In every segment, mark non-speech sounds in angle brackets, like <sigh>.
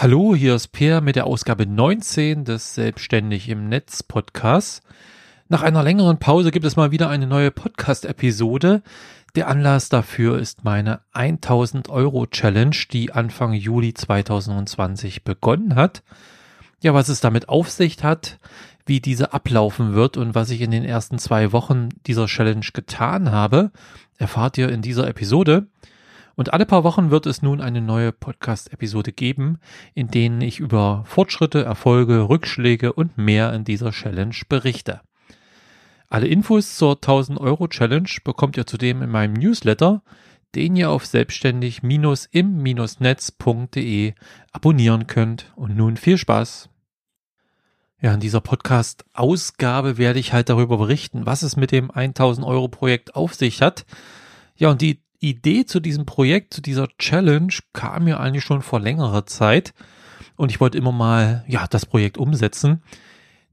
Hallo, hier ist Peer mit der Ausgabe 19 des Selbstständig im Netz Podcasts. Nach einer längeren Pause gibt es mal wieder eine neue Podcast-Episode. Der Anlass dafür ist meine 1000 Euro Challenge, die Anfang Juli 2020 begonnen hat. Ja, was es damit auf sich hat, wie diese ablaufen wird und was ich in den ersten zwei Wochen dieser Challenge getan habe, erfahrt ihr in dieser Episode. Und alle paar Wochen wird es nun eine neue Podcast-Episode geben, in denen ich über Fortschritte, Erfolge, Rückschläge und mehr in dieser Challenge berichte. Alle Infos zur 1000 Euro Challenge bekommt ihr zudem in meinem Newsletter, den ihr auf selbstständig-im-netz.de abonnieren könnt. Und nun viel Spaß! Ja, in dieser Podcast-Ausgabe werde ich halt darüber berichten, was es mit dem 1000 Euro Projekt auf sich hat. Ja, und die Idee zu diesem Projekt, zu dieser Challenge kam mir eigentlich schon vor längerer Zeit und ich wollte immer mal, ja, das Projekt umsetzen.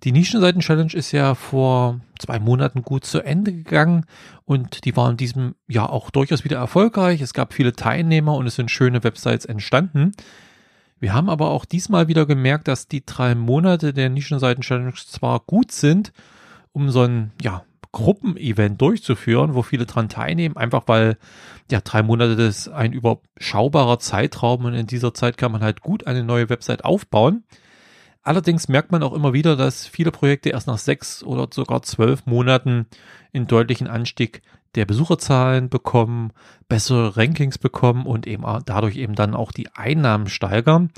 Die Nischenseiten-Challenge ist ja vor zwei Monaten gut zu Ende gegangen und die war in diesem Jahr auch durchaus wieder erfolgreich. Es gab viele Teilnehmer und es sind schöne Websites entstanden. Wir haben aber auch diesmal wieder gemerkt, dass die drei Monate der Nischenseiten-Challenge zwar gut sind, um so ein, ja, Gruppenevent durchzuführen, wo viele dran teilnehmen, einfach weil ja drei Monate ist ein überschaubarer Zeitraum und in dieser Zeit kann man halt gut eine neue Website aufbauen. Allerdings merkt man auch immer wieder, dass viele Projekte erst nach sechs oder sogar zwölf Monaten in deutlichen Anstieg der Besucherzahlen bekommen, bessere Rankings bekommen und eben dadurch eben dann auch die Einnahmen steigern.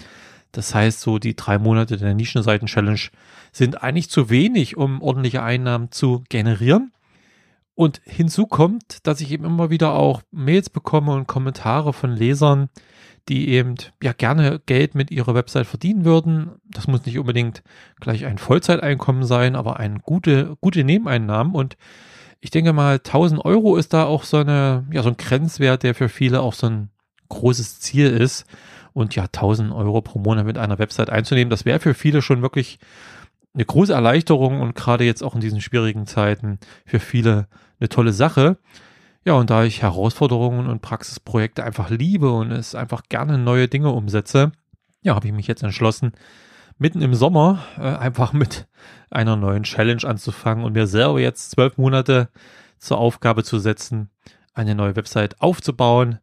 Das heißt, so die drei Monate der Nischenseiten-Challenge sind eigentlich zu wenig, um ordentliche Einnahmen zu generieren. Und hinzu kommt, dass ich eben immer wieder auch Mails bekomme und Kommentare von Lesern, die eben ja gerne Geld mit ihrer Website verdienen würden. Das muss nicht unbedingt gleich ein Vollzeiteinkommen sein, aber ein gute, gute Nebeneinnahmen. Und ich denke mal, 1000 Euro ist da auch so eine, ja, so ein Grenzwert, der für viele auch so ein großes Ziel ist. Und ja, 1000 Euro pro Monat mit einer Website einzunehmen, das wäre für viele schon wirklich eine große Erleichterung und gerade jetzt auch in diesen schwierigen Zeiten für viele eine tolle Sache. Ja, und da ich Herausforderungen und Praxisprojekte einfach liebe und es einfach gerne neue Dinge umsetze, ja, habe ich mich jetzt entschlossen, mitten im Sommer äh, einfach mit einer neuen Challenge anzufangen und mir selber jetzt zwölf Monate zur Aufgabe zu setzen, eine neue Website aufzubauen,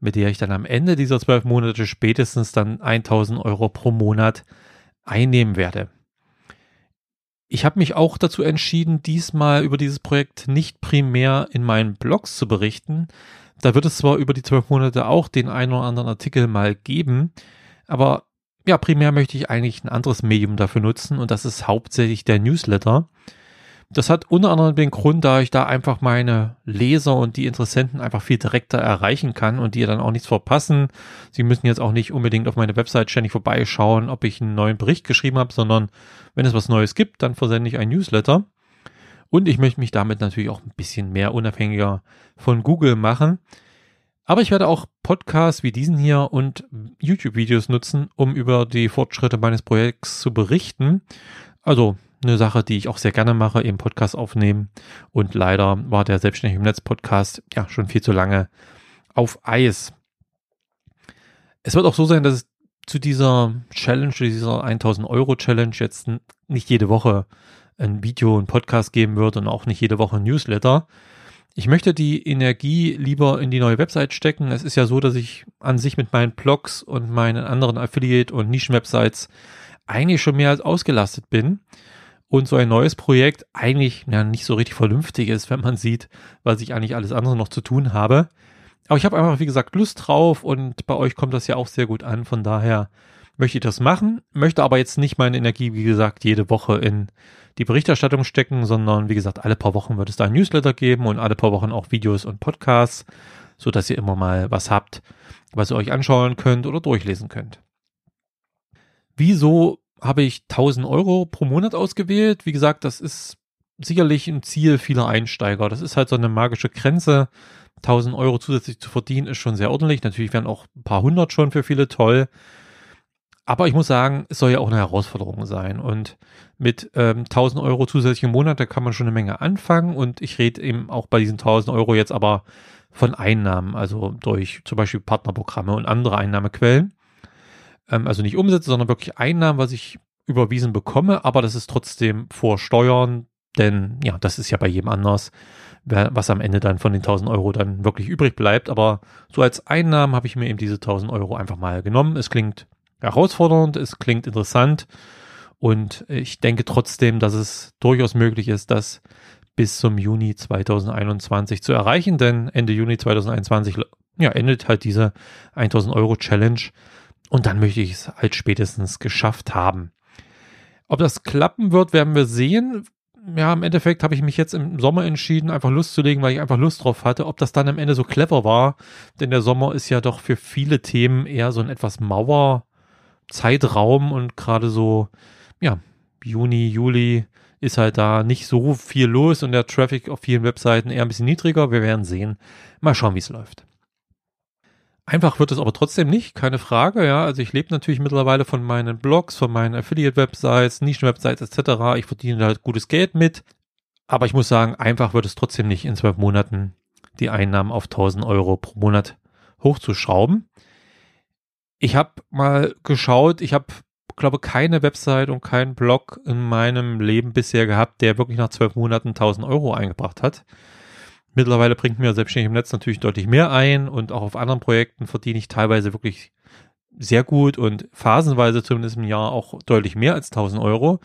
mit der ich dann am Ende dieser zwölf Monate spätestens dann 1000 Euro pro Monat einnehmen werde. Ich habe mich auch dazu entschieden, diesmal über dieses Projekt nicht primär in meinen Blogs zu berichten. Da wird es zwar über die zwölf Monate auch den einen oder anderen Artikel mal geben, aber ja, primär möchte ich eigentlich ein anderes Medium dafür nutzen und das ist hauptsächlich der Newsletter. Das hat unter anderem den Grund, da ich da einfach meine Leser und die Interessenten einfach viel direkter erreichen kann und die dann auch nichts verpassen. Sie müssen jetzt auch nicht unbedingt auf meine Website ständig vorbeischauen, ob ich einen neuen Bericht geschrieben habe, sondern wenn es was Neues gibt, dann versende ich ein Newsletter. Und ich möchte mich damit natürlich auch ein bisschen mehr unabhängiger von Google machen. Aber ich werde auch Podcasts wie diesen hier und YouTube-Videos nutzen, um über die Fortschritte meines Projekts zu berichten. Also eine Sache, die ich auch sehr gerne mache, eben Podcast aufnehmen. Und leider war der Selbstständig im Netz Podcast ja schon viel zu lange auf Eis. Es wird auch so sein, dass es zu dieser Challenge, dieser 1000 Euro Challenge jetzt nicht jede Woche ein Video, ein Podcast geben wird und auch nicht jede Woche ein Newsletter. Ich möchte die Energie lieber in die neue Website stecken. Es ist ja so, dass ich an sich mit meinen Blogs und meinen anderen Affiliate- und Nischenwebsites eigentlich schon mehr als ausgelastet bin und so ein neues Projekt eigentlich ja, nicht so richtig vernünftig ist, wenn man sieht, was ich eigentlich alles andere noch zu tun habe. Aber ich habe einfach, wie gesagt, Lust drauf und bei euch kommt das ja auch sehr gut an. Von daher möchte ich das machen, möchte aber jetzt nicht meine Energie, wie gesagt, jede Woche in die Berichterstattung stecken, sondern wie gesagt, alle paar Wochen wird es da ein Newsletter geben und alle paar Wochen auch Videos und Podcasts, so dass ihr immer mal was habt, was ihr euch anschauen könnt oder durchlesen könnt. Wieso habe ich 1000 Euro pro Monat ausgewählt. Wie gesagt, das ist sicherlich ein Ziel vieler Einsteiger. Das ist halt so eine magische Grenze. 1000 Euro zusätzlich zu verdienen ist schon sehr ordentlich. Natürlich wären auch ein paar hundert schon für viele toll. Aber ich muss sagen, es soll ja auch eine Herausforderung sein. Und mit ähm, 1000 Euro zusätzlich im Monat, da kann man schon eine Menge anfangen. Und ich rede eben auch bei diesen 1000 Euro jetzt aber von Einnahmen, also durch zum Beispiel Partnerprogramme und andere Einnahmequellen. Ähm, also nicht Umsätze, sondern wirklich Einnahmen, was ich überwiesen bekomme, aber das ist trotzdem vor Steuern, denn ja, das ist ja bei jedem anders, was am Ende dann von den 1000 Euro dann wirklich übrig bleibt. Aber so als Einnahmen habe ich mir eben diese 1000 Euro einfach mal genommen. Es klingt herausfordernd, es klingt interessant und ich denke trotzdem, dass es durchaus möglich ist, das bis zum Juni 2021 zu erreichen, denn Ende Juni 2021 ja, endet halt diese 1000 Euro Challenge und dann möchte ich es halt spätestens geschafft haben. Ob das klappen wird, werden wir sehen. Ja, im Endeffekt habe ich mich jetzt im Sommer entschieden, einfach Lust zu legen, weil ich einfach Lust drauf hatte. Ob das dann am Ende so clever war, denn der Sommer ist ja doch für viele Themen eher so ein etwas Mauer Zeitraum und gerade so, ja, Juni, Juli ist halt da nicht so viel los und der Traffic auf vielen Webseiten eher ein bisschen niedriger. Wir werden sehen. Mal schauen, wie es läuft. Einfach wird es aber trotzdem nicht, keine Frage, ja. Also ich lebe natürlich mittlerweile von meinen Blogs, von meinen Affiliate-Websites, Nischen-Websites etc. Ich verdiene da halt gutes Geld mit. Aber ich muss sagen, einfach wird es trotzdem nicht in zwölf Monaten die Einnahmen auf 1000 Euro pro Monat hochzuschrauben. Ich habe mal geschaut, ich habe, glaube keine Website und keinen Blog in meinem Leben bisher gehabt, der wirklich nach zwölf Monaten 1000 Euro eingebracht hat. Mittlerweile bringt mir selbstständig im Netz natürlich deutlich mehr ein und auch auf anderen Projekten verdiene ich teilweise wirklich sehr gut und phasenweise zumindest im Jahr auch deutlich mehr als 1000 Euro.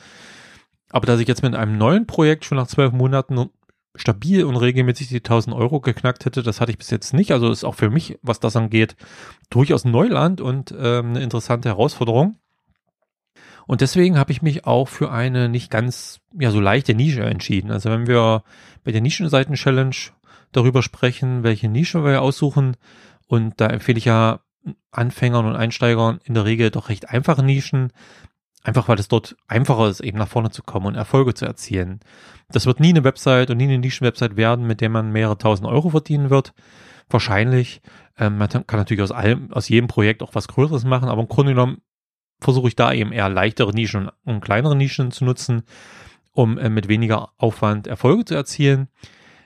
Aber dass ich jetzt mit einem neuen Projekt schon nach zwölf Monaten stabil und regelmäßig die 1000 Euro geknackt hätte, das hatte ich bis jetzt nicht. Also ist auch für mich, was das angeht, durchaus Neuland und ähm, eine interessante Herausforderung. Und deswegen habe ich mich auch für eine nicht ganz ja so leichte Nische entschieden. Also wenn wir bei der Nischenseiten-Challenge darüber sprechen, welche Nische wir aussuchen, und da empfehle ich ja Anfängern und Einsteigern in der Regel doch recht einfache Nischen, einfach weil es dort einfacher ist, eben nach vorne zu kommen und Erfolge zu erzielen. Das wird nie eine Website und nie eine Nischenwebsite werden, mit der man mehrere tausend Euro verdienen wird. Wahrscheinlich. Ähm, man kann natürlich aus allem, aus jedem Projekt auch was Größeres machen, aber im Grunde genommen versuche ich da eben eher leichtere Nischen und kleinere Nischen zu nutzen, um äh, mit weniger Aufwand Erfolge zu erzielen.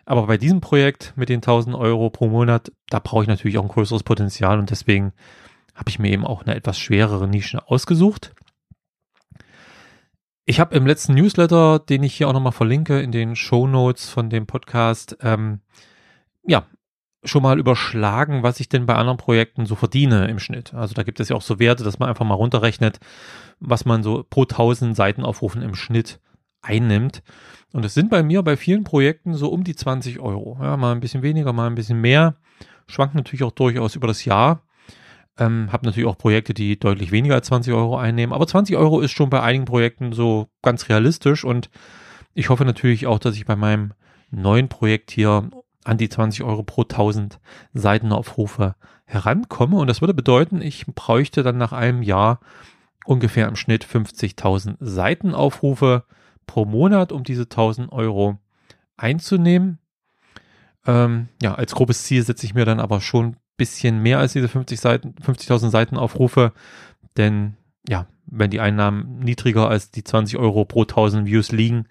Aber bei diesem Projekt mit den 1000 Euro pro Monat, da brauche ich natürlich auch ein größeres Potenzial und deswegen habe ich mir eben auch eine etwas schwerere Nische ausgesucht. Ich habe im letzten Newsletter, den ich hier auch nochmal verlinke in den Show Notes von dem Podcast, ähm, ja, schon mal überschlagen, was ich denn bei anderen Projekten so verdiene im Schnitt. Also da gibt es ja auch so Werte, dass man einfach mal runterrechnet, was man so pro 1000 Seitenaufrufen im Schnitt einnimmt. Und es sind bei mir bei vielen Projekten so um die 20 Euro. Ja, mal ein bisschen weniger, mal ein bisschen mehr. Schwankt natürlich auch durchaus über das Jahr. Ähm, habe natürlich auch Projekte, die deutlich weniger als 20 Euro einnehmen. Aber 20 Euro ist schon bei einigen Projekten so ganz realistisch. Und ich hoffe natürlich auch, dass ich bei meinem neuen Projekt hier an die 20 Euro pro 1000 Seitenaufrufe herankomme. Und das würde bedeuten, ich bräuchte dann nach einem Jahr ungefähr im Schnitt 50.000 Seitenaufrufe pro Monat, um diese 1000 Euro einzunehmen. Ähm, ja, als grobes Ziel setze ich mir dann aber schon ein bisschen mehr als diese 50 Seiten, 50.000 Seitenaufrufe, denn ja, wenn die Einnahmen niedriger als die 20 Euro pro 1000 Views liegen,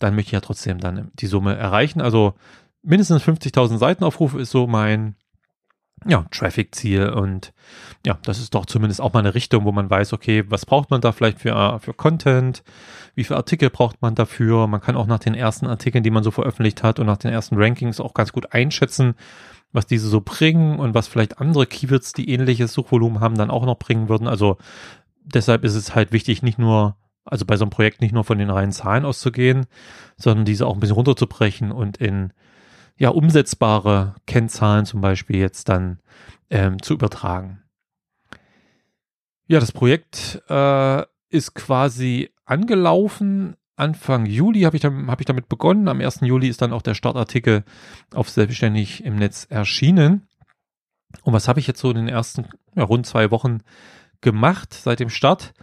dann möchte ich ja trotzdem dann die Summe erreichen. Also mindestens 50.000 Seitenaufrufe ist so mein ja, Traffic-Ziel und ja, das ist doch zumindest auch mal eine Richtung, wo man weiß, okay, was braucht man da vielleicht für, für Content, wie viele Artikel braucht man dafür. Man kann auch nach den ersten Artikeln, die man so veröffentlicht hat und nach den ersten Rankings auch ganz gut einschätzen, was diese so bringen und was vielleicht andere Keywords, die ähnliches Suchvolumen haben, dann auch noch bringen würden. Also deshalb ist es halt wichtig, nicht nur also bei so einem Projekt nicht nur von den reinen Zahlen auszugehen, sondern diese auch ein bisschen runterzubrechen und in ja, umsetzbare Kennzahlen zum Beispiel jetzt dann ähm, zu übertragen. Ja, das Projekt äh, ist quasi angelaufen. Anfang Juli habe ich, hab ich damit begonnen. Am 1. Juli ist dann auch der Startartikel auf Selbstständig im Netz erschienen. Und was habe ich jetzt so in den ersten ja, rund zwei Wochen gemacht seit dem Start?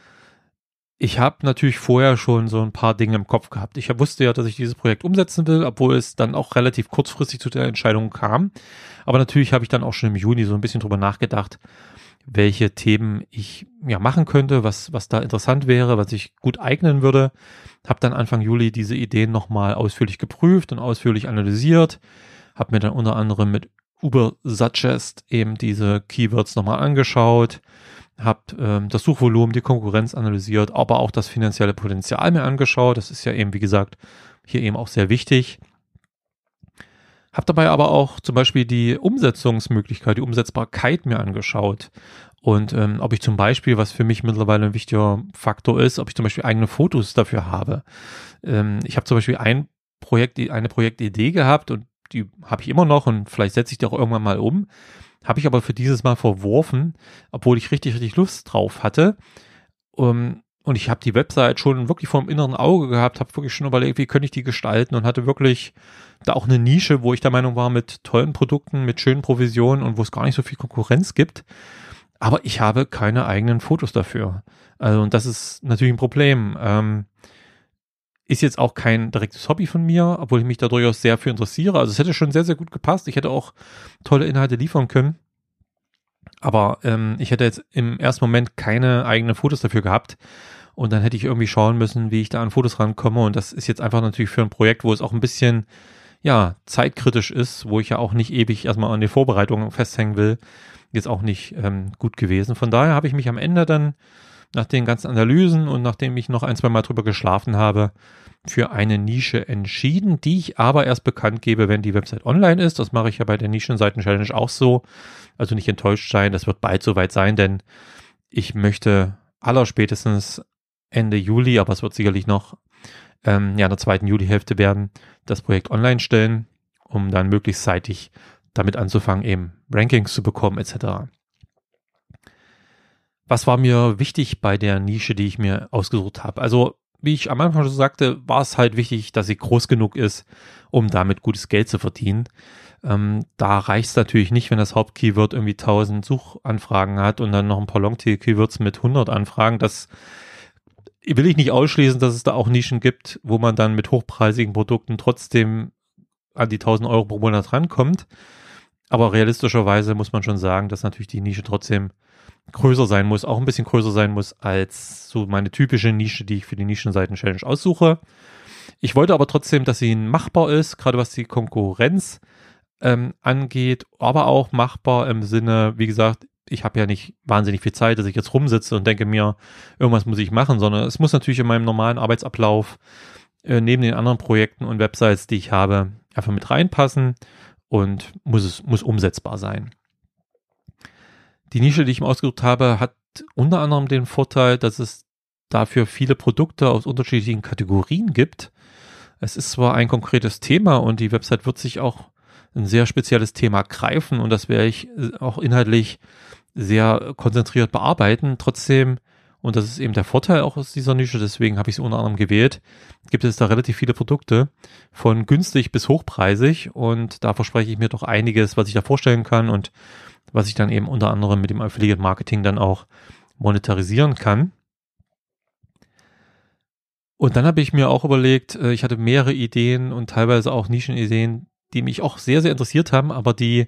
Ich habe natürlich vorher schon so ein paar Dinge im Kopf gehabt. Ich wusste ja, dass ich dieses Projekt umsetzen will, obwohl es dann auch relativ kurzfristig zu der Entscheidung kam. Aber natürlich habe ich dann auch schon im Juni so ein bisschen drüber nachgedacht, welche Themen ich ja machen könnte, was was da interessant wäre, was ich gut eignen würde. Habe dann Anfang Juli diese Ideen nochmal ausführlich geprüft und ausführlich analysiert. Habe mir dann unter anderem mit Uber Suggest eben diese Keywords nochmal angeschaut habe ähm, das Suchvolumen, die Konkurrenz analysiert, aber auch das finanzielle Potenzial mir angeschaut. Das ist ja eben, wie gesagt, hier eben auch sehr wichtig. Habe dabei aber auch zum Beispiel die Umsetzungsmöglichkeit, die Umsetzbarkeit mir angeschaut. Und ähm, ob ich zum Beispiel, was für mich mittlerweile ein wichtiger Faktor ist, ob ich zum Beispiel eigene Fotos dafür habe. Ähm, ich habe zum Beispiel ein Projekt, eine Projektidee gehabt und die habe ich immer noch und vielleicht setze ich die auch irgendwann mal um. Habe ich aber für dieses Mal verworfen, obwohl ich richtig, richtig Lust drauf hatte. Um, und ich habe die Website schon wirklich vor dem inneren Auge gehabt, habe wirklich schon überlegt, wie könnte ich die gestalten und hatte wirklich da auch eine Nische, wo ich der Meinung war, mit tollen Produkten, mit schönen Provisionen und wo es gar nicht so viel Konkurrenz gibt. Aber ich habe keine eigenen Fotos dafür. Also, und das ist natürlich ein Problem. Ähm, ist jetzt auch kein direktes Hobby von mir, obwohl ich mich da durchaus sehr für interessiere. Also es hätte schon sehr, sehr gut gepasst. Ich hätte auch tolle Inhalte liefern können. Aber ähm, ich hätte jetzt im ersten Moment keine eigenen Fotos dafür gehabt. Und dann hätte ich irgendwie schauen müssen, wie ich da an Fotos rankomme. Und das ist jetzt einfach natürlich für ein Projekt, wo es auch ein bisschen, ja, zeitkritisch ist, wo ich ja auch nicht ewig erstmal an den Vorbereitungen festhängen will, jetzt auch nicht ähm, gut gewesen. Von daher habe ich mich am Ende dann nach den ganzen Analysen und nachdem ich noch ein, zwei Mal drüber geschlafen habe, für eine Nische entschieden, die ich aber erst bekannt gebe, wenn die Website online ist. Das mache ich ja bei der Nischenseiten-Challenge auch so. Also nicht enttäuscht sein, das wird bald soweit sein, denn ich möchte allerspätestens Ende Juli, aber es wird sicherlich noch ähm, ja, in der zweiten Julihälfte werden, das Projekt online stellen, um dann möglichst zeitig damit anzufangen, eben Rankings zu bekommen etc. Was war mir wichtig bei der Nische, die ich mir ausgesucht habe? Also, wie ich am Anfang schon sagte, war es halt wichtig, dass sie groß genug ist, um damit gutes Geld zu verdienen. Ähm, da reicht es natürlich nicht, wenn das Hauptkeyword irgendwie 1000 Suchanfragen hat und dann noch ein paar Longtail-Keywords mit 100 Anfragen. Das will ich nicht ausschließen, dass es da auch Nischen gibt, wo man dann mit hochpreisigen Produkten trotzdem an die 1000 Euro pro Monat rankommt. Aber realistischerweise muss man schon sagen, dass natürlich die Nische trotzdem größer sein muss, auch ein bisschen größer sein muss als so meine typische Nische, die ich für die Nischenseiten-Challenge aussuche. Ich wollte aber trotzdem, dass sie machbar ist, gerade was die Konkurrenz ähm, angeht, aber auch machbar im Sinne, wie gesagt, ich habe ja nicht wahnsinnig viel Zeit, dass ich jetzt rumsitze und denke mir, irgendwas muss ich machen, sondern es muss natürlich in meinem normalen Arbeitsablauf äh, neben den anderen Projekten und Websites, die ich habe, einfach mit reinpassen und muss es muss umsetzbar sein. Die Nische, die ich mir ausgesucht habe, hat unter anderem den Vorteil, dass es dafür viele Produkte aus unterschiedlichen Kategorien gibt. Es ist zwar ein konkretes Thema und die Website wird sich auch ein sehr spezielles Thema greifen und das werde ich äh, auch inhaltlich sehr konzentriert bearbeiten. Trotzdem, und das ist eben der Vorteil auch aus dieser Nische, deswegen habe ich es unter anderem gewählt, gibt es da relativ viele Produkte von günstig bis hochpreisig. Und da verspreche ich mir doch einiges, was ich da vorstellen kann und was ich dann eben unter anderem mit dem Affiliate Marketing dann auch monetarisieren kann. Und dann habe ich mir auch überlegt, äh, ich hatte mehrere Ideen und teilweise auch Nischenideen, die mich auch sehr, sehr interessiert haben, aber die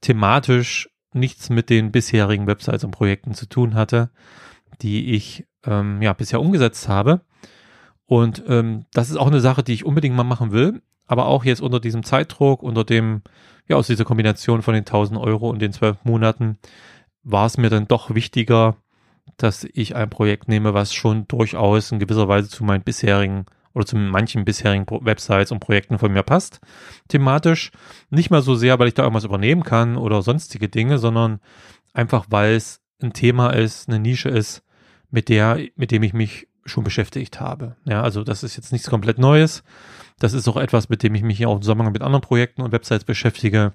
thematisch nichts mit den bisherigen Websites und Projekten zu tun hatte, die ich ähm, ja bisher umgesetzt habe. Und ähm, das ist auch eine Sache, die ich unbedingt mal machen will, aber auch jetzt unter diesem Zeitdruck, unter dem ja, aus dieser Kombination von den 1000 Euro und den zwölf Monaten war es mir dann doch wichtiger, dass ich ein Projekt nehme, was schon durchaus in gewisser Weise zu meinen bisherigen oder zu manchen bisherigen Websites und Projekten von mir passt, thematisch. Nicht mal so sehr, weil ich da irgendwas übernehmen kann oder sonstige Dinge, sondern einfach, weil es ein Thema ist, eine Nische ist, mit der, mit dem ich mich schon beschäftigt habe. Ja, also das ist jetzt nichts komplett Neues. Das ist auch etwas, mit dem ich mich hier auch im Zusammenhang mit anderen Projekten und Websites beschäftige.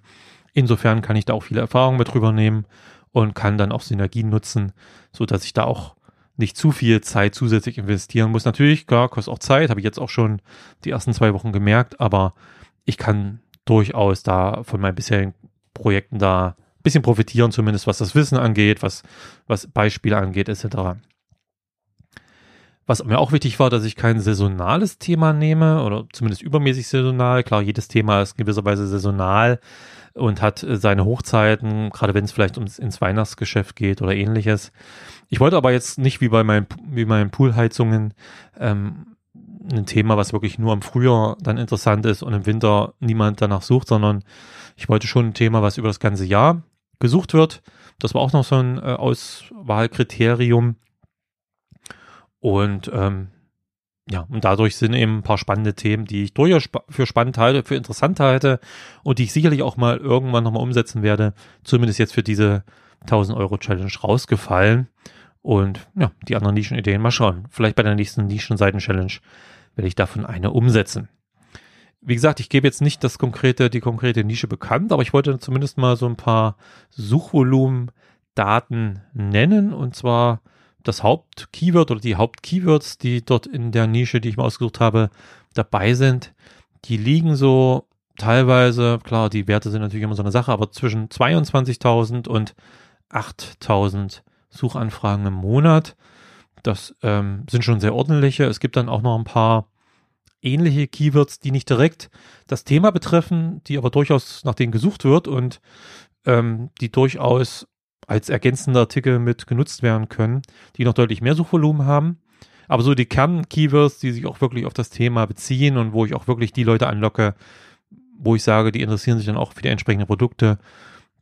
Insofern kann ich da auch viele Erfahrungen mit rübernehmen und kann dann auch Synergien nutzen, so dass ich da auch nicht zu viel Zeit zusätzlich investieren muss. Natürlich, klar, kostet auch Zeit, habe ich jetzt auch schon die ersten zwei Wochen gemerkt, aber ich kann durchaus da von meinen bisherigen Projekten da ein bisschen profitieren, zumindest was das Wissen angeht, was, was Beispiele angeht, etc. Was mir auch wichtig war, dass ich kein saisonales Thema nehme oder zumindest übermäßig saisonal. Klar, jedes Thema ist gewisserweise saisonal und hat äh, seine Hochzeiten, gerade wenn es vielleicht ums ins Weihnachtsgeschäft geht oder ähnliches. Ich wollte aber jetzt nicht wie bei meinen, wie meinen Poolheizungen ähm, ein Thema, was wirklich nur im Frühjahr dann interessant ist und im Winter niemand danach sucht, sondern ich wollte schon ein Thema, was über das ganze Jahr gesucht wird, Das war auch noch so ein äh, Auswahlkriterium. Und ähm, ja, und dadurch sind eben ein paar spannende Themen, die ich durchaus für spannend halte, für interessant halte und die ich sicherlich auch mal irgendwann nochmal umsetzen werde. Zumindest jetzt für diese 1000 Euro Challenge rausgefallen. Und ja, die anderen Nischenideen mal schauen. Vielleicht bei der nächsten Nischenseiten-Challenge werde ich davon eine umsetzen. Wie gesagt, ich gebe jetzt nicht das konkrete, die konkrete Nische bekannt, aber ich wollte zumindest mal so ein paar Suchvolumen-Daten nennen und zwar das Hauptkeyword oder die Hauptkeywords, die dort in der Nische, die ich mir ausgesucht habe, dabei sind, die liegen so teilweise, klar, die Werte sind natürlich immer so eine Sache, aber zwischen 22.000 und 8.000 Suchanfragen im Monat. Das ähm, sind schon sehr ordentliche. Es gibt dann auch noch ein paar ähnliche Keywords, die nicht direkt das Thema betreffen, die aber durchaus nach denen gesucht wird und ähm, die durchaus als ergänzende Artikel mit genutzt werden können, die noch deutlich mehr Suchvolumen haben. Aber so die Kern-Keywords, die sich auch wirklich auf das Thema beziehen und wo ich auch wirklich die Leute anlocke, wo ich sage, die interessieren sich dann auch für die entsprechenden Produkte.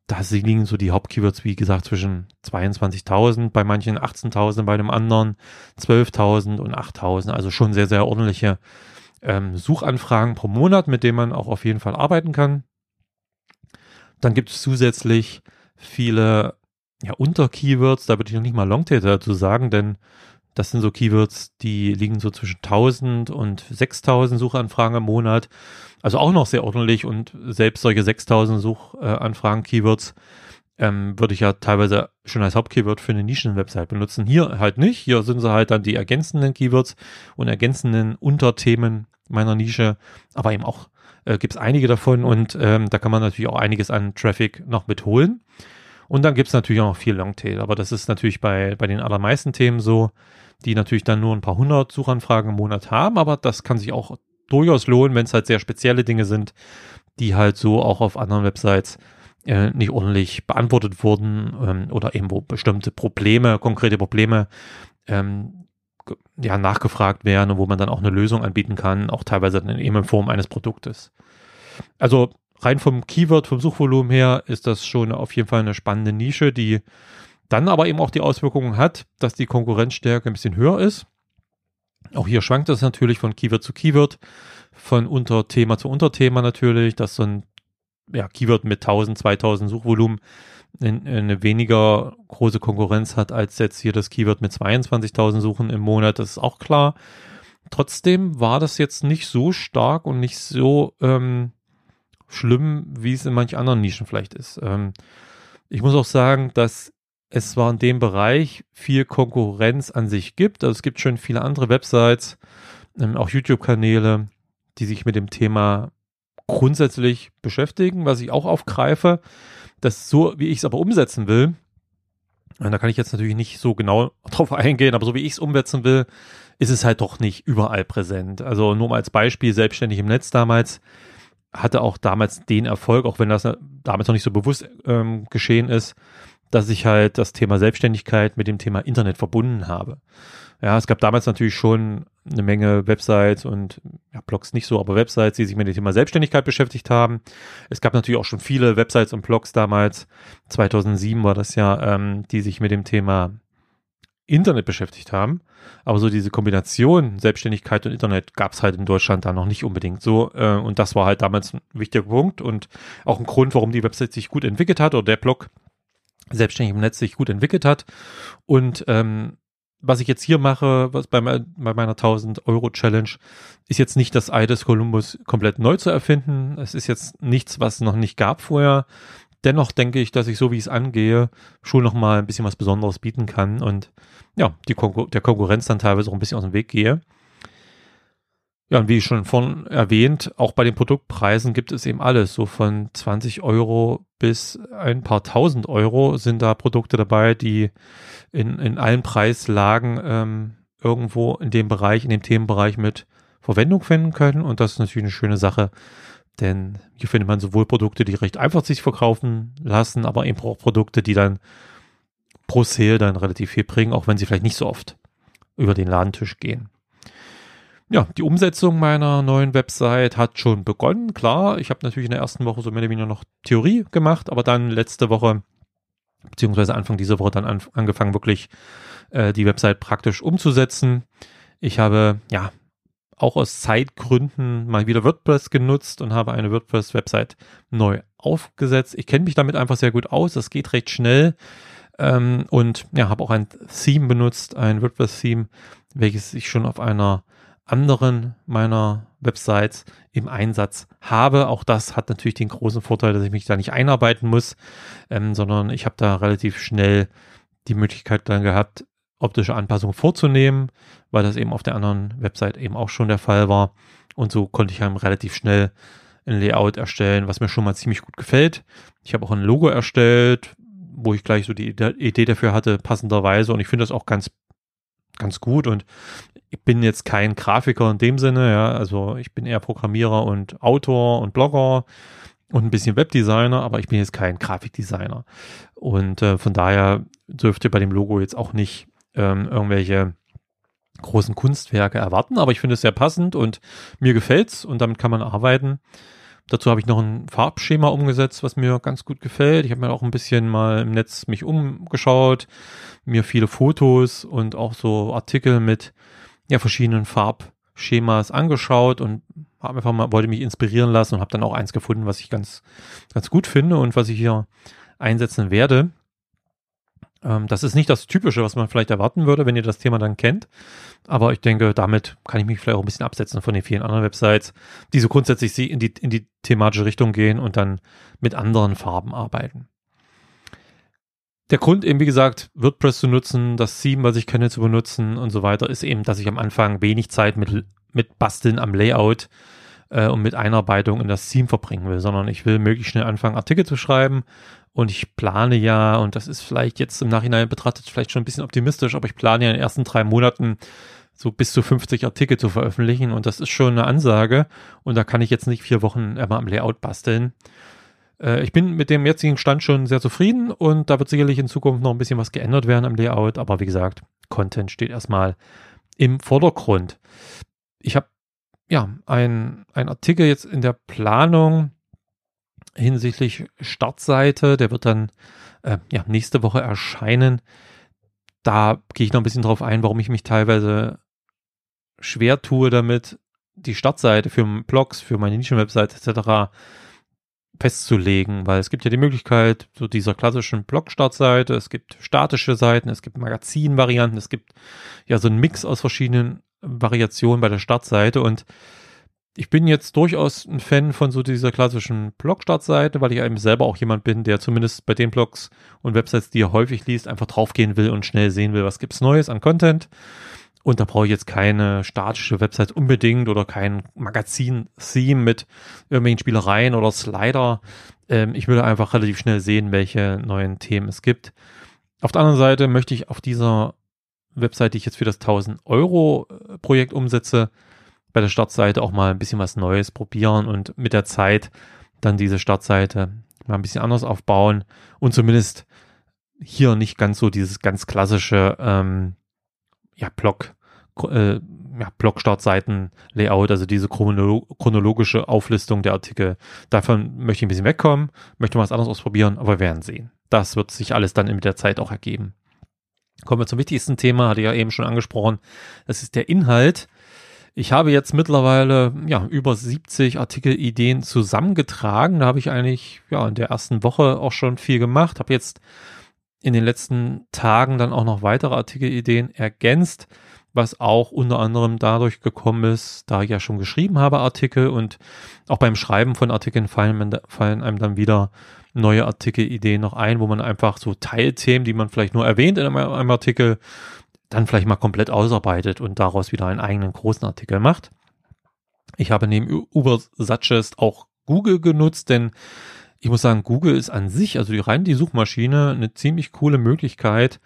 Da liegen so die Hauptkeywords, wie gesagt, zwischen 22.000, bei manchen 18.000, bei einem anderen 12.000 und 8.000. Also schon sehr, sehr ordentliche ähm, Suchanfragen pro Monat, mit denen man auch auf jeden Fall arbeiten kann. Dann gibt es zusätzlich viele ja, Unter-Keywords, da würde ich noch nicht mal Longtail dazu sagen, denn das sind so Keywords, die liegen so zwischen 1000 und 6000 Suchanfragen im Monat. Also auch noch sehr ordentlich und selbst solche 6000 Suchanfragen, Keywords, ähm, würde ich ja teilweise schon als Hauptkeyword für eine Nischenwebsite benutzen. Hier halt nicht. Hier sind sie halt dann die ergänzenden Keywords und ergänzenden Unterthemen meiner Nische, aber eben auch äh, gibt es einige davon und ähm, da kann man natürlich auch einiges an Traffic noch mitholen. Und dann gibt es natürlich auch noch viel Longtail, aber das ist natürlich bei, bei den allermeisten Themen so, die natürlich dann nur ein paar hundert Suchanfragen im Monat haben, aber das kann sich auch durchaus lohnen, wenn es halt sehr spezielle Dinge sind, die halt so auch auf anderen Websites äh, nicht ordentlich beantwortet wurden ähm, oder eben wo bestimmte Probleme, konkrete Probleme ähm, ja, nachgefragt werden und wo man dann auch eine Lösung anbieten kann, auch teilweise dann eben in Form eines Produktes. Also rein vom Keyword, vom Suchvolumen her ist das schon auf jeden Fall eine spannende Nische, die dann aber eben auch die Auswirkungen hat, dass die Konkurrenzstärke ein bisschen höher ist. Auch hier schwankt es natürlich von Keyword zu Keyword, von Unterthema zu Unterthema natürlich, dass so ein ja, Keyword mit 1000, 2000 Suchvolumen eine weniger große Konkurrenz hat als jetzt hier das Keyword mit 22.000 Suchen im Monat, das ist auch klar. Trotzdem war das jetzt nicht so stark und nicht so ähm, schlimm, wie es in manch anderen Nischen vielleicht ist. Ähm, ich muss auch sagen, dass es zwar in dem Bereich viel Konkurrenz an sich gibt, also es gibt schon viele andere Websites, ähm, auch YouTube-Kanäle, die sich mit dem Thema grundsätzlich beschäftigen, was ich auch aufgreife. Das so, wie ich es aber umsetzen will, da kann ich jetzt natürlich nicht so genau <laughs> drauf eingehen, aber so wie ich es umsetzen will, ist es halt doch nicht überall präsent. Also nur mal als Beispiel, selbstständig im Netz damals, hatte auch damals den Erfolg, auch wenn das damals noch nicht so bewusst ähm, geschehen ist, dass ich halt das Thema Selbstständigkeit mit dem Thema Internet verbunden habe. Ja, es gab damals natürlich schon eine Menge Websites und ja, Blogs nicht so, aber Websites, die sich mit dem Thema Selbstständigkeit beschäftigt haben. Es gab natürlich auch schon viele Websites und Blogs damals. 2007 war das ja, ähm, die sich mit dem Thema Internet beschäftigt haben. Aber so diese Kombination Selbstständigkeit und Internet gab es halt in Deutschland da noch nicht unbedingt so. Äh, und das war halt damals ein wichtiger Punkt und auch ein Grund, warum die Website sich gut entwickelt hat oder der Blog selbstständig im Netz sich gut entwickelt hat. Und ähm, was ich jetzt hier mache, was bei, bei meiner 1000 Euro Challenge, ist jetzt nicht das Ei des Kolumbus komplett neu zu erfinden. Es ist jetzt nichts, was es noch nicht gab vorher. Dennoch denke ich, dass ich so wie ich es angehe, schon noch mal ein bisschen was Besonderes bieten kann und ja, die Konkur der Konkurrenz dann teilweise auch ein bisschen aus dem Weg gehe. Ja, und wie schon vorhin erwähnt, auch bei den Produktpreisen gibt es eben alles. So von 20 Euro bis ein paar tausend Euro sind da Produkte dabei, die in, in allen Preislagen ähm, irgendwo in dem Bereich, in dem Themenbereich mit Verwendung finden können. Und das ist natürlich eine schöne Sache, denn hier findet man sowohl Produkte, die recht einfach sich verkaufen lassen, aber eben auch Produkte, die dann pro Sale dann relativ viel bringen, auch wenn sie vielleicht nicht so oft über den Ladentisch gehen. Ja, die Umsetzung meiner neuen Website hat schon begonnen. Klar, ich habe natürlich in der ersten Woche so mehr oder weniger noch Theorie gemacht, aber dann letzte Woche beziehungsweise Anfang dieser Woche dann an, angefangen, wirklich äh, die Website praktisch umzusetzen. Ich habe ja auch aus Zeitgründen mal wieder WordPress genutzt und habe eine WordPress-Website neu aufgesetzt. Ich kenne mich damit einfach sehr gut aus. Das geht recht schnell. Ähm, und ja, habe auch ein Theme benutzt, ein WordPress-Theme, welches ich schon auf einer anderen meiner Websites im Einsatz habe. Auch das hat natürlich den großen Vorteil, dass ich mich da nicht einarbeiten muss, ähm, sondern ich habe da relativ schnell die Möglichkeit dann gehabt, optische Anpassungen vorzunehmen, weil das eben auf der anderen Website eben auch schon der Fall war. Und so konnte ich dann relativ schnell ein Layout erstellen, was mir schon mal ziemlich gut gefällt. Ich habe auch ein Logo erstellt, wo ich gleich so die Idee dafür hatte, passenderweise. Und ich finde das auch ganz, ganz gut. Und ich bin jetzt kein Grafiker in dem Sinne, ja. Also ich bin eher Programmierer und Autor und Blogger und ein bisschen Webdesigner, aber ich bin jetzt kein Grafikdesigner. Und äh, von daher dürfte bei dem Logo jetzt auch nicht ähm, irgendwelche großen Kunstwerke erwarten, aber ich finde es sehr passend und mir gefällt's und damit kann man arbeiten. Dazu habe ich noch ein Farbschema umgesetzt, was mir ganz gut gefällt. Ich habe mir auch ein bisschen mal im Netz mich umgeschaut, mir viele Fotos und auch so Artikel mit ja, verschiedenen Farbschemas angeschaut und habe einfach mal, wollte mich inspirieren lassen und habe dann auch eins gefunden, was ich ganz, ganz gut finde und was ich hier einsetzen werde. Ähm, das ist nicht das Typische, was man vielleicht erwarten würde, wenn ihr das Thema dann kennt. Aber ich denke, damit kann ich mich vielleicht auch ein bisschen absetzen von den vielen anderen Websites, die so grundsätzlich in die, in die thematische Richtung gehen und dann mit anderen Farben arbeiten. Der Grund eben, wie gesagt, WordPress zu nutzen, das Theme, was ich kenne, zu benutzen und so weiter, ist eben, dass ich am Anfang wenig Zeit mit, mit Basteln am Layout äh, und mit Einarbeitung in das Theme verbringen will, sondern ich will möglichst schnell anfangen, Artikel zu schreiben und ich plane ja, und das ist vielleicht jetzt im Nachhinein betrachtet vielleicht schon ein bisschen optimistisch, aber ich plane ja in den ersten drei Monaten so bis zu 50 Artikel zu veröffentlichen und das ist schon eine Ansage und da kann ich jetzt nicht vier Wochen immer am Layout basteln. Äh, ich bin mit dem jetzigen Stand schon sehr zufrieden und da wird sicherlich in Zukunft noch ein bisschen was geändert werden am Layout, aber wie gesagt, Content steht erstmal im Vordergrund. Ich habe ja ein, ein Artikel jetzt in der Planung, hinsichtlich Startseite. Der wird dann äh, ja, nächste Woche erscheinen. Da gehe ich noch ein bisschen drauf ein, warum ich mich teilweise schwer tue damit, die Startseite für Blogs, für meine Nischenwebsite etc. festzulegen, weil es gibt ja die Möglichkeit so dieser klassischen Blog-Startseite, es gibt statische Seiten, es gibt Magazinvarianten, es gibt ja so einen Mix aus verschiedenen Variationen bei der Startseite und ich bin jetzt durchaus ein Fan von so dieser klassischen Blog-Startseite, weil ich eben selber auch jemand bin, der zumindest bei den Blogs und Websites, die er häufig liest, einfach draufgehen will und schnell sehen will, was gibt's Neues an Content. Und da brauche ich jetzt keine statische Website unbedingt oder kein Magazin-Theme mit irgendwelchen Spielereien oder Slider. Ähm, ich würde einfach relativ schnell sehen, welche neuen Themen es gibt. Auf der anderen Seite möchte ich auf dieser Website, die ich jetzt für das 1000 Euro Projekt umsetze, bei der Startseite auch mal ein bisschen was Neues probieren und mit der Zeit dann diese Startseite mal ein bisschen anders aufbauen und zumindest hier nicht ganz so dieses ganz klassische ähm, ja, Blog, äh, ja, Blog-Startseiten-Layout, also diese chronolo chronologische Auflistung der Artikel. Davon möchte ich ein bisschen wegkommen, möchte mal was anderes ausprobieren, aber wir werden sehen. Das wird sich alles dann mit der Zeit auch ergeben. Kommen wir zum wichtigsten Thema, hatte ich ja eben schon angesprochen. Das ist der Inhalt. Ich habe jetzt mittlerweile ja über 70 Artikelideen zusammengetragen. Da habe ich eigentlich ja in der ersten Woche auch schon viel gemacht. Habe jetzt in den letzten Tagen dann auch noch weitere Artikelideen ergänzt, was auch unter anderem dadurch gekommen ist, da ich ja schon geschrieben habe Artikel und auch beim Schreiben von Artikeln fallen, fallen einem dann wieder neue Artikelideen noch ein, wo man einfach so Teilthemen, die man vielleicht nur erwähnt in einem, einem Artikel, dann vielleicht mal komplett ausarbeitet und daraus wieder einen eigenen großen Artikel macht. Ich habe neben Uber Suggest auch Google genutzt, denn ich muss sagen, Google ist an sich, also die rein die Suchmaschine, eine ziemlich coole Möglichkeit,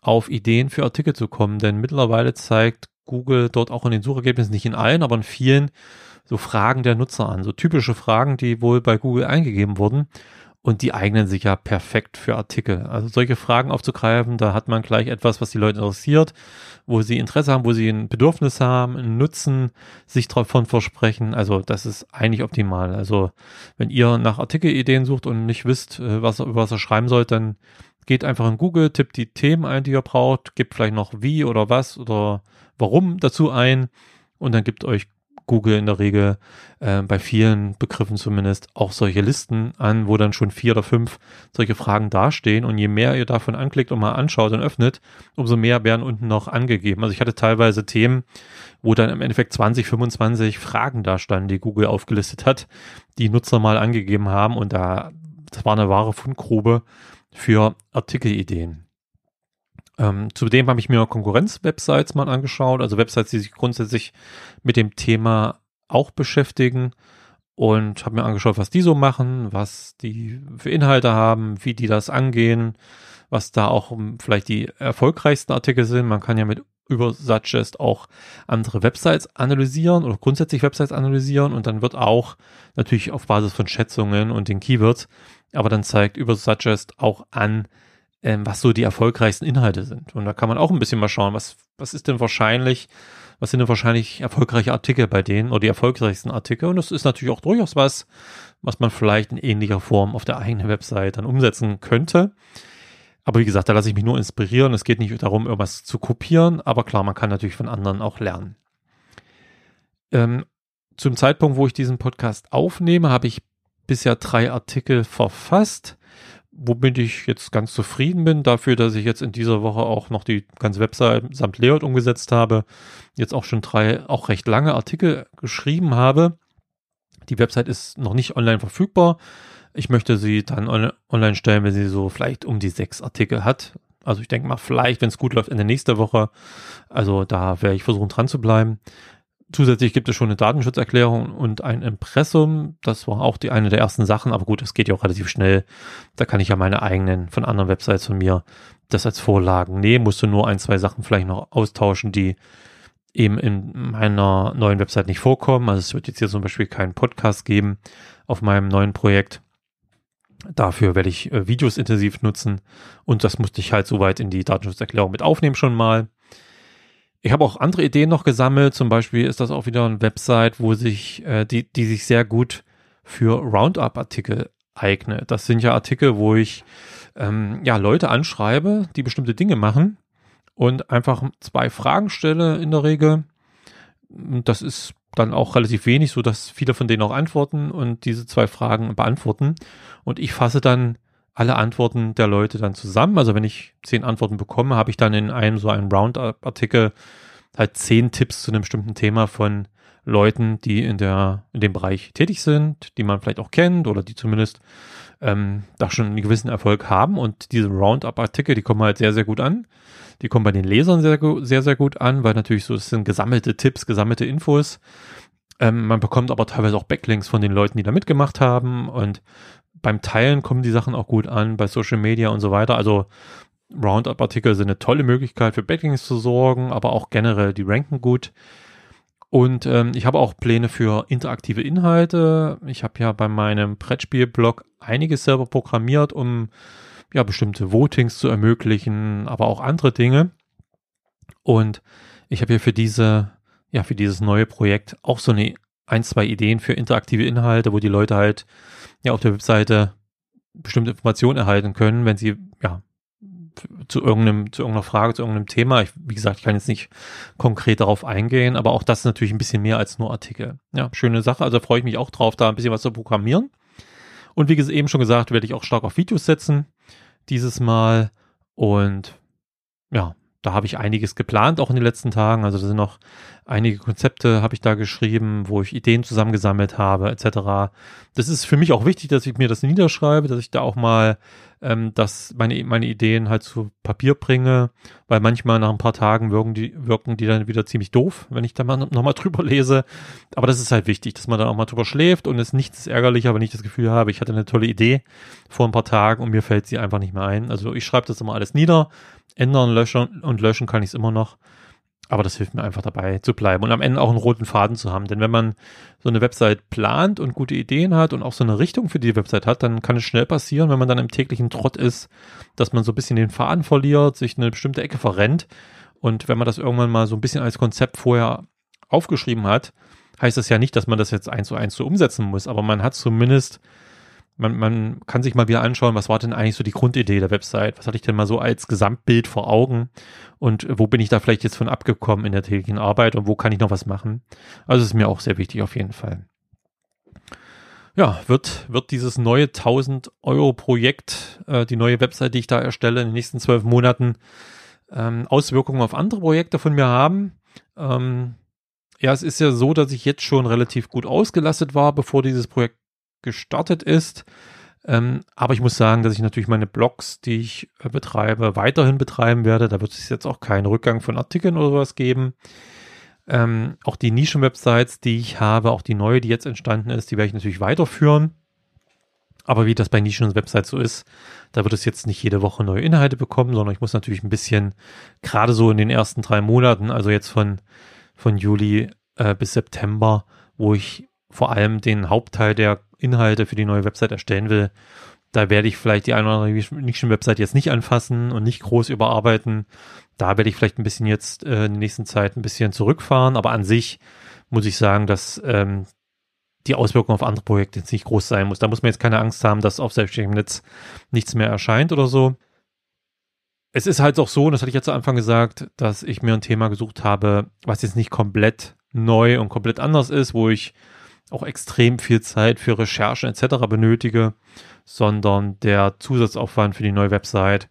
auf Ideen für Artikel zu kommen, denn mittlerweile zeigt Google dort auch in den Suchergebnissen, nicht in allen, aber in vielen, so Fragen der Nutzer an, so typische Fragen, die wohl bei Google eingegeben wurden und die eignen sich ja perfekt für Artikel. Also solche Fragen aufzugreifen, da hat man gleich etwas, was die Leute interessiert, wo sie Interesse haben, wo sie ein Bedürfnis haben, einen Nutzen sich davon versprechen. Also das ist eigentlich optimal. Also wenn ihr nach Artikelideen sucht und nicht wisst, äh, was, über was ihr schreiben sollt, dann geht einfach in Google, tippt die Themen ein, die ihr braucht, gebt vielleicht noch wie oder was oder warum dazu ein und dann gibt euch Google in der Regel äh, bei vielen Begriffen zumindest auch solche Listen an, wo dann schon vier oder fünf solche Fragen dastehen. Und je mehr ihr davon anklickt und mal anschaut und öffnet, umso mehr werden unten noch angegeben. Also ich hatte teilweise Themen, wo dann im Endeffekt 20, 25 Fragen da standen, die Google aufgelistet hat, die Nutzer mal angegeben haben. Und da, das war eine wahre Fundgrube für Artikelideen. Ähm, zudem habe ich mir Konkurrenz-Websites mal angeschaut, also Websites, die sich grundsätzlich mit dem Thema auch beschäftigen und habe mir angeschaut, was die so machen, was die für Inhalte haben, wie die das angehen, was da auch vielleicht die erfolgreichsten Artikel sind. Man kann ja mit über Suggest auch andere Websites analysieren oder grundsätzlich Websites analysieren und dann wird auch natürlich auf Basis von Schätzungen und den Keywords, aber dann zeigt über Suggest auch an, ähm, was so die erfolgreichsten Inhalte sind. Und da kann man auch ein bisschen mal schauen, was, was ist denn wahrscheinlich, was sind denn wahrscheinlich erfolgreiche Artikel bei denen oder die erfolgreichsten Artikel. Und das ist natürlich auch durchaus was, was man vielleicht in ähnlicher Form auf der eigenen Website dann umsetzen könnte. Aber wie gesagt, da lasse ich mich nur inspirieren. Es geht nicht darum, irgendwas zu kopieren, aber klar, man kann natürlich von anderen auch lernen. Ähm, zum Zeitpunkt, wo ich diesen Podcast aufnehme, habe ich bisher drei Artikel verfasst womit ich jetzt ganz zufrieden bin, dafür, dass ich jetzt in dieser Woche auch noch die ganze Website samt Layout umgesetzt habe, jetzt auch schon drei, auch recht lange Artikel geschrieben habe. Die Website ist noch nicht online verfügbar. Ich möchte sie dann online stellen, wenn sie so vielleicht um die sechs Artikel hat. Also ich denke mal, vielleicht, wenn es gut läuft, in der nächsten Woche. Also da werde ich versuchen, dran zu bleiben. Zusätzlich gibt es schon eine Datenschutzerklärung und ein Impressum. Das war auch die eine der ersten Sachen, aber gut, das geht ja auch relativ schnell. Da kann ich ja meine eigenen von anderen Websites von mir das als Vorlagen nehmen. Musste nur ein, zwei Sachen vielleicht noch austauschen, die eben in meiner neuen Website nicht vorkommen. Also es wird jetzt hier zum Beispiel keinen Podcast geben auf meinem neuen Projekt. Dafür werde ich äh, Videos intensiv nutzen und das musste ich halt soweit in die Datenschutzerklärung mit aufnehmen schon mal. Ich habe auch andere Ideen noch gesammelt. Zum Beispiel ist das auch wieder eine Website, wo sich, äh, die, die sich sehr gut für Roundup-Artikel eignet. Das sind ja Artikel, wo ich ähm, ja Leute anschreibe, die bestimmte Dinge machen und einfach zwei Fragen stelle in der Regel. Das ist dann auch relativ wenig, so dass viele von denen auch antworten und diese zwei Fragen beantworten. Und ich fasse dann alle Antworten der Leute dann zusammen. Also wenn ich zehn Antworten bekomme, habe ich dann in einem so einem Roundup-Artikel halt zehn Tipps zu einem bestimmten Thema von Leuten, die in der in dem Bereich tätig sind, die man vielleicht auch kennt oder die zumindest ähm, da schon einen gewissen Erfolg haben. Und diese Roundup-Artikel, die kommen halt sehr, sehr gut an. Die kommen bei den Lesern sehr, sehr, sehr gut an, weil natürlich so, es sind gesammelte Tipps, gesammelte Infos. Ähm, man bekommt aber teilweise auch Backlinks von den Leuten, die da mitgemacht haben und beim Teilen kommen die Sachen auch gut an, bei Social Media und so weiter. Also Roundup-Artikel sind eine tolle Möglichkeit für Backlinks zu sorgen, aber auch generell, die ranken gut. Und ähm, ich habe auch Pläne für interaktive Inhalte. Ich habe ja bei meinem Brettspiel-Blog einiges selber programmiert, um ja bestimmte Votings zu ermöglichen, aber auch andere Dinge. Und ich habe ja für diese, ja, für dieses neue Projekt auch so eine ein, zwei Ideen für interaktive Inhalte, wo die Leute halt ja auf der Webseite bestimmte Informationen erhalten können, wenn sie ja zu irgendeinem, zu irgendeiner Frage, zu irgendeinem Thema. Ich, wie gesagt, ich kann jetzt nicht konkret darauf eingehen, aber auch das ist natürlich ein bisschen mehr als nur Artikel. Ja, schöne Sache. Also freue ich mich auch drauf, da ein bisschen was zu programmieren. Und wie eben schon gesagt, werde ich auch stark auf Videos setzen dieses Mal. Und ja, da habe ich einiges geplant, auch in den letzten Tagen. Also da sind noch einige Konzepte habe ich da geschrieben, wo ich Ideen zusammengesammelt habe, etc. Das ist für mich auch wichtig, dass ich mir das niederschreibe, dass ich da auch mal ähm, dass meine, meine Ideen halt zu Papier bringe, weil manchmal nach ein paar Tagen wirken die, wirken die dann wieder ziemlich doof, wenn ich da mal <laughs> nochmal drüber lese. Aber das ist halt wichtig, dass man dann auch mal drüber schläft und es nichts ärgerlicher, wenn ich das Gefühl habe, ich hatte eine tolle Idee vor ein paar Tagen und mir fällt sie einfach nicht mehr ein. Also ich schreibe das immer alles nieder, ändern, löschen und löschen kann ich es immer noch. Aber das hilft mir einfach dabei zu bleiben und am Ende auch einen roten Faden zu haben. Denn wenn man so eine Website plant und gute Ideen hat und auch so eine Richtung für die Website hat, dann kann es schnell passieren, wenn man dann im täglichen Trott ist, dass man so ein bisschen den Faden verliert, sich eine bestimmte Ecke verrennt. Und wenn man das irgendwann mal so ein bisschen als Konzept vorher aufgeschrieben hat, heißt das ja nicht, dass man das jetzt eins zu eins so umsetzen muss, aber man hat zumindest man, man kann sich mal wieder anschauen, was war denn eigentlich so die Grundidee der Website? Was hatte ich denn mal so als Gesamtbild vor Augen? Und wo bin ich da vielleicht jetzt von abgekommen in der täglichen Arbeit und wo kann ich noch was machen? Also ist mir auch sehr wichtig auf jeden Fall. Ja, wird, wird dieses neue 1000 Euro Projekt, äh, die neue Website, die ich da erstelle in den nächsten zwölf Monaten, ähm, Auswirkungen auf andere Projekte von mir haben? Ähm, ja, es ist ja so, dass ich jetzt schon relativ gut ausgelastet war, bevor dieses Projekt gestartet ist. Ähm, aber ich muss sagen, dass ich natürlich meine Blogs, die ich äh, betreibe, weiterhin betreiben werde. Da wird es jetzt auch keinen Rückgang von Artikeln oder sowas geben. Ähm, auch die Nischen-Websites, die ich habe, auch die neue, die jetzt entstanden ist, die werde ich natürlich weiterführen. Aber wie das bei Nischen-Websites so ist, da wird es jetzt nicht jede Woche neue Inhalte bekommen, sondern ich muss natürlich ein bisschen, gerade so in den ersten drei Monaten, also jetzt von, von Juli äh, bis September, wo ich vor allem den Hauptteil der Inhalte für die neue Website erstellen will, da werde ich vielleicht die eine oder andere Nichen-Website jetzt nicht anfassen und nicht groß überarbeiten. Da werde ich vielleicht ein bisschen jetzt äh, in der nächsten Zeit ein bisschen zurückfahren, aber an sich muss ich sagen, dass ähm, die Auswirkung auf andere Projekte jetzt nicht groß sein muss. Da muss man jetzt keine Angst haben, dass auf selbstständigem Netz nichts mehr erscheint oder so. Es ist halt auch so, und das hatte ich jetzt zu Anfang gesagt, dass ich mir ein Thema gesucht habe, was jetzt nicht komplett neu und komplett anders ist, wo ich auch extrem viel Zeit für Recherchen etc. benötige, sondern der Zusatzaufwand für die neue Website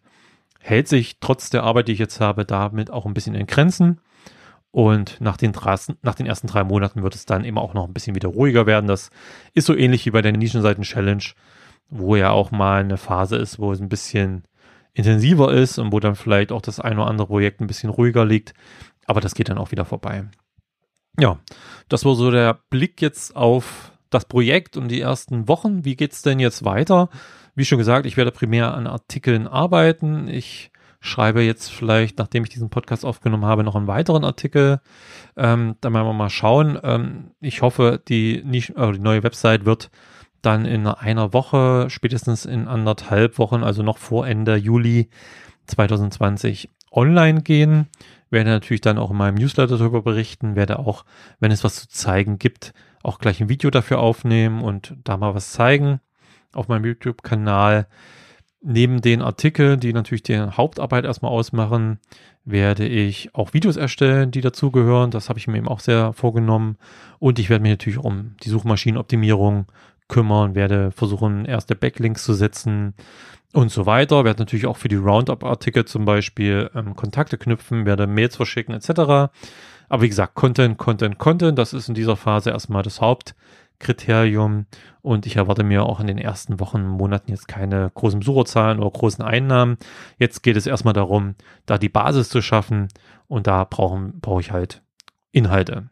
hält sich trotz der Arbeit, die ich jetzt habe, damit auch ein bisschen in Grenzen. Und nach den, nach den ersten drei Monaten wird es dann immer auch noch ein bisschen wieder ruhiger werden. Das ist so ähnlich wie bei der Nischenseiten-Challenge, wo ja auch mal eine Phase ist, wo es ein bisschen intensiver ist und wo dann vielleicht auch das ein oder andere Projekt ein bisschen ruhiger liegt. Aber das geht dann auch wieder vorbei. Ja, das war so der Blick jetzt auf das Projekt und die ersten Wochen. Wie geht's denn jetzt weiter? Wie schon gesagt, ich werde primär an Artikeln arbeiten. Ich schreibe jetzt vielleicht, nachdem ich diesen Podcast aufgenommen habe, noch einen weiteren Artikel. Ähm, da werden wir mal schauen. Ähm, ich hoffe, die, äh, die neue Website wird dann in einer Woche, spätestens in anderthalb Wochen, also noch vor Ende Juli 2020 online gehen werde natürlich dann auch in meinem Newsletter darüber berichten, werde auch, wenn es was zu zeigen gibt, auch gleich ein Video dafür aufnehmen und da mal was zeigen auf meinem YouTube-Kanal. Neben den Artikeln, die natürlich die Hauptarbeit erstmal ausmachen, werde ich auch Videos erstellen, die dazugehören. Das habe ich mir eben auch sehr vorgenommen. Und ich werde mich natürlich um die Suchmaschinenoptimierung kümmern, werde versuchen, erste Backlinks zu setzen, und so weiter. Werde natürlich auch für die Roundup-Artikel zum Beispiel ähm, Kontakte knüpfen, werde Mails verschicken etc. Aber wie gesagt, Content, Content, Content, das ist in dieser Phase erstmal das Hauptkriterium. Und ich erwarte mir auch in den ersten Wochen, Monaten jetzt keine großen Besucherzahlen oder großen Einnahmen. Jetzt geht es erstmal darum, da die Basis zu schaffen. Und da brauche ich halt Inhalte,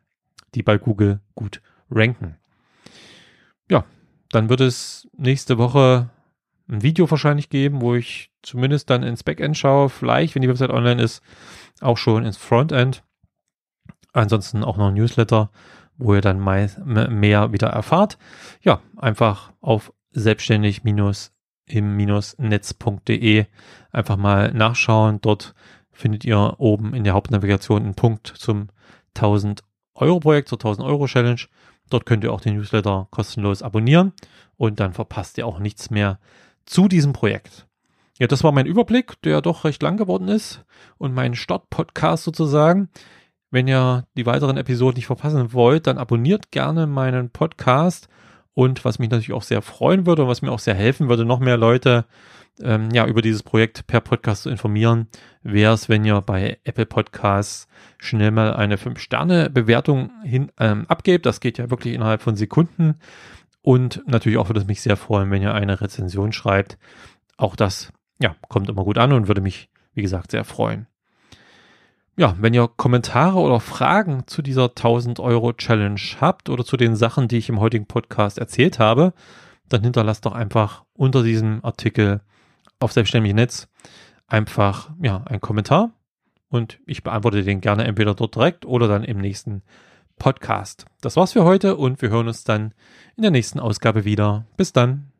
die bei Google gut ranken. Dann wird es nächste Woche ein Video wahrscheinlich geben, wo ich zumindest dann ins Backend schaue, vielleicht, wenn die Website online ist, auch schon ins Frontend. Ansonsten auch noch ein Newsletter, wo ihr dann mehr wieder erfahrt. Ja, einfach auf selbstständig-im-netz.de einfach mal nachschauen. Dort findet ihr oben in der Hauptnavigation einen Punkt zum 1000 Euro Projekt, zur 1000 Euro Challenge. Dort könnt ihr auch den Newsletter kostenlos abonnieren und dann verpasst ihr auch nichts mehr zu diesem Projekt. Ja, das war mein Überblick, der doch recht lang geworden ist und mein Start-Podcast sozusagen. Wenn ihr die weiteren Episoden nicht verpassen wollt, dann abonniert gerne meinen Podcast und was mich natürlich auch sehr freuen würde und was mir auch sehr helfen würde, noch mehr Leute ähm, ja, über dieses Projekt per Podcast zu informieren, wäre es, wenn ihr bei Apple Podcasts schnell mal eine 5-Sterne-Bewertung hin ähm, abgebt. Das geht ja wirklich innerhalb von Sekunden. Und natürlich auch würde es mich sehr freuen, wenn ihr eine Rezension schreibt. Auch das, ja, kommt immer gut an und würde mich, wie gesagt, sehr freuen. Ja, wenn ihr Kommentare oder Fragen zu dieser 1000 Euro Challenge habt oder zu den Sachen, die ich im heutigen Podcast erzählt habe, dann hinterlasst doch einfach unter diesem Artikel auf Selbstständiges Netz einfach, ja, einen Kommentar und ich beantworte den gerne entweder dort direkt oder dann im nächsten Podcast. Das war's für heute und wir hören uns dann in der nächsten Ausgabe wieder. Bis dann.